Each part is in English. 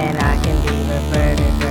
and I can be the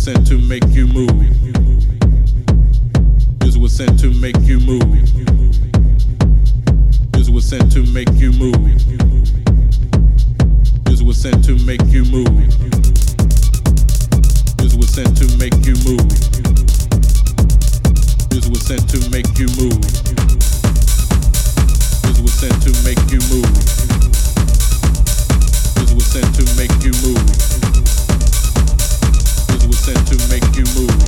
was sent to make you move. This was sent to make you move. This was sent to make you move. This was sent to make you move. This was sent to make you move. This was sent to make you move. This was sent to make you move. This was sent to make you move sent to make you move.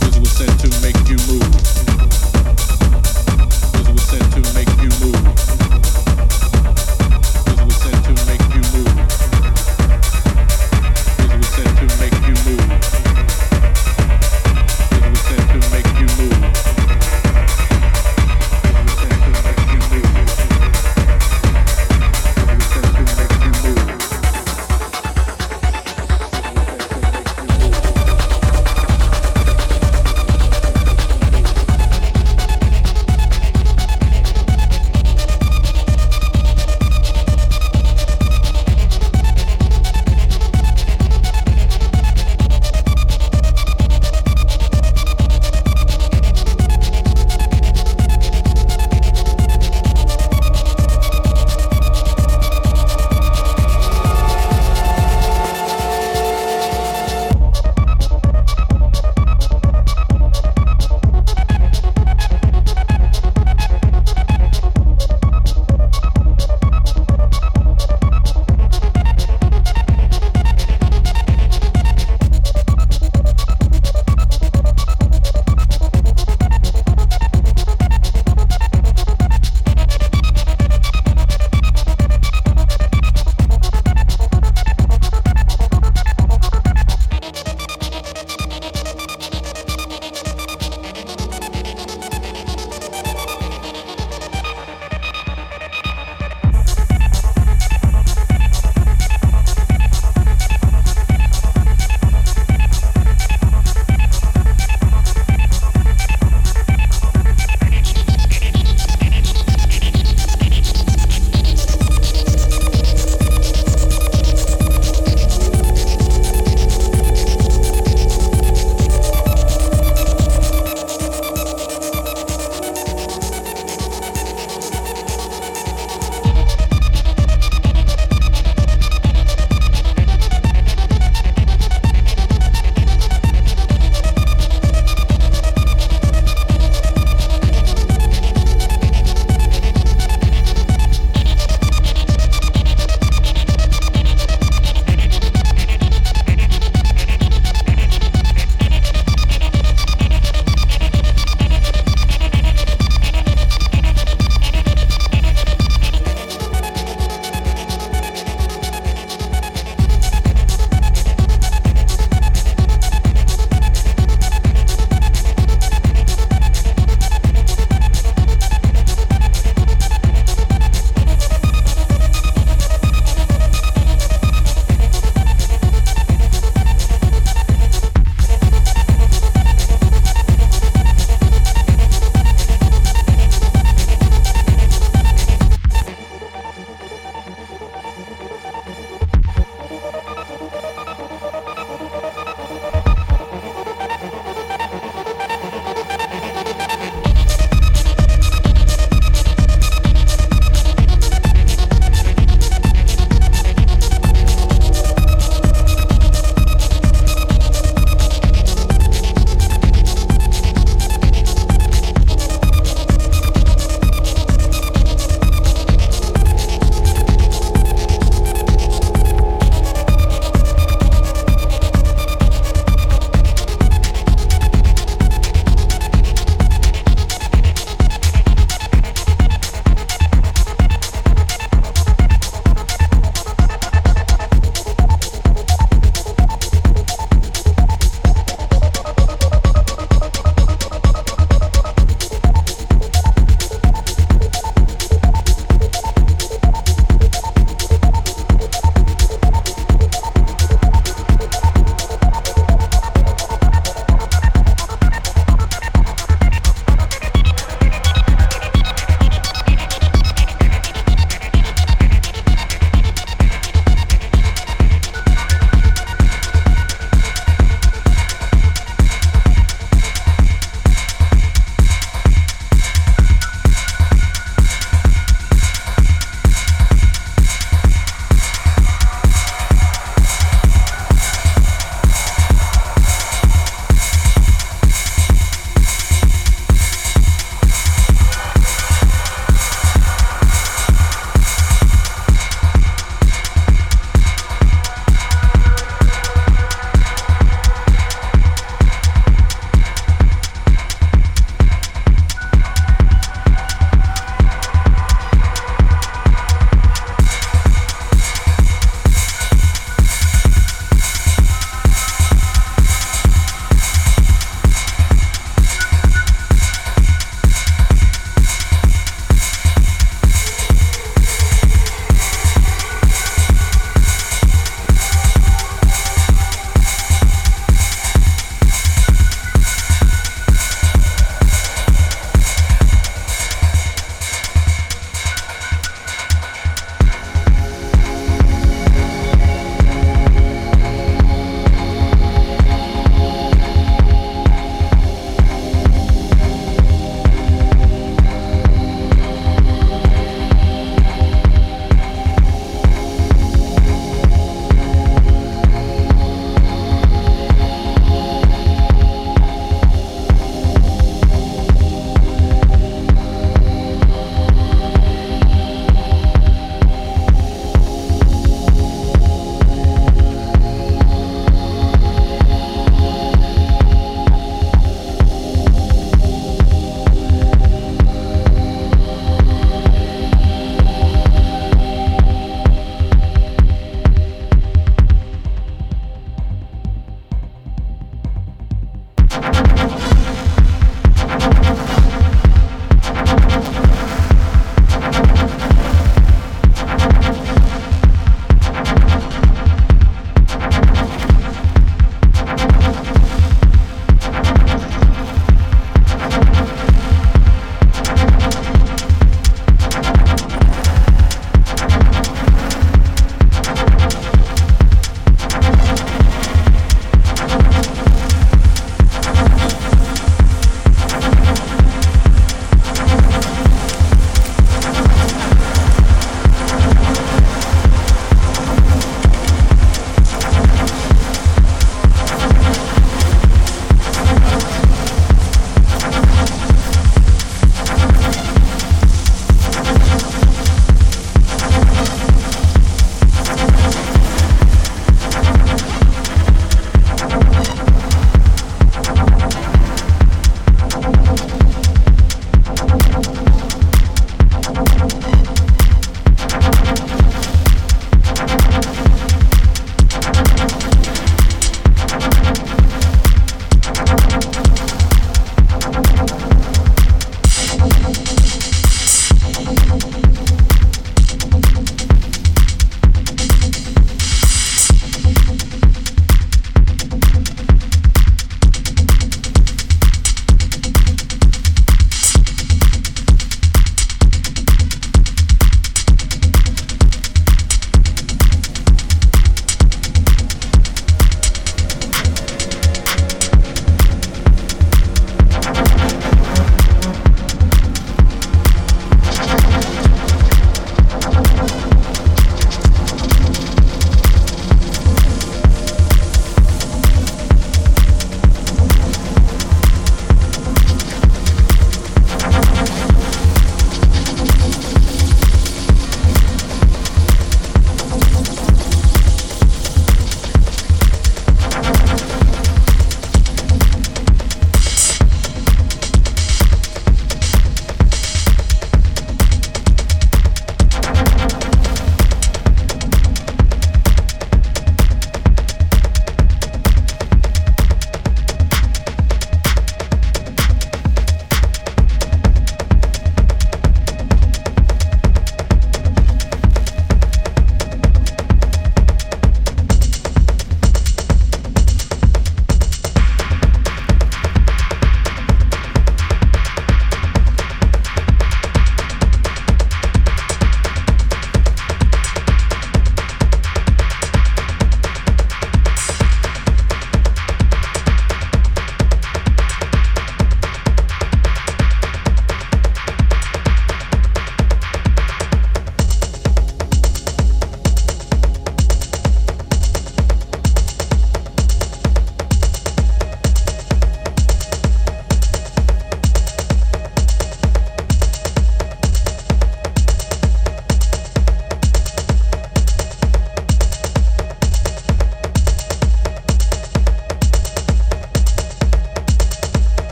This was sent to make you move.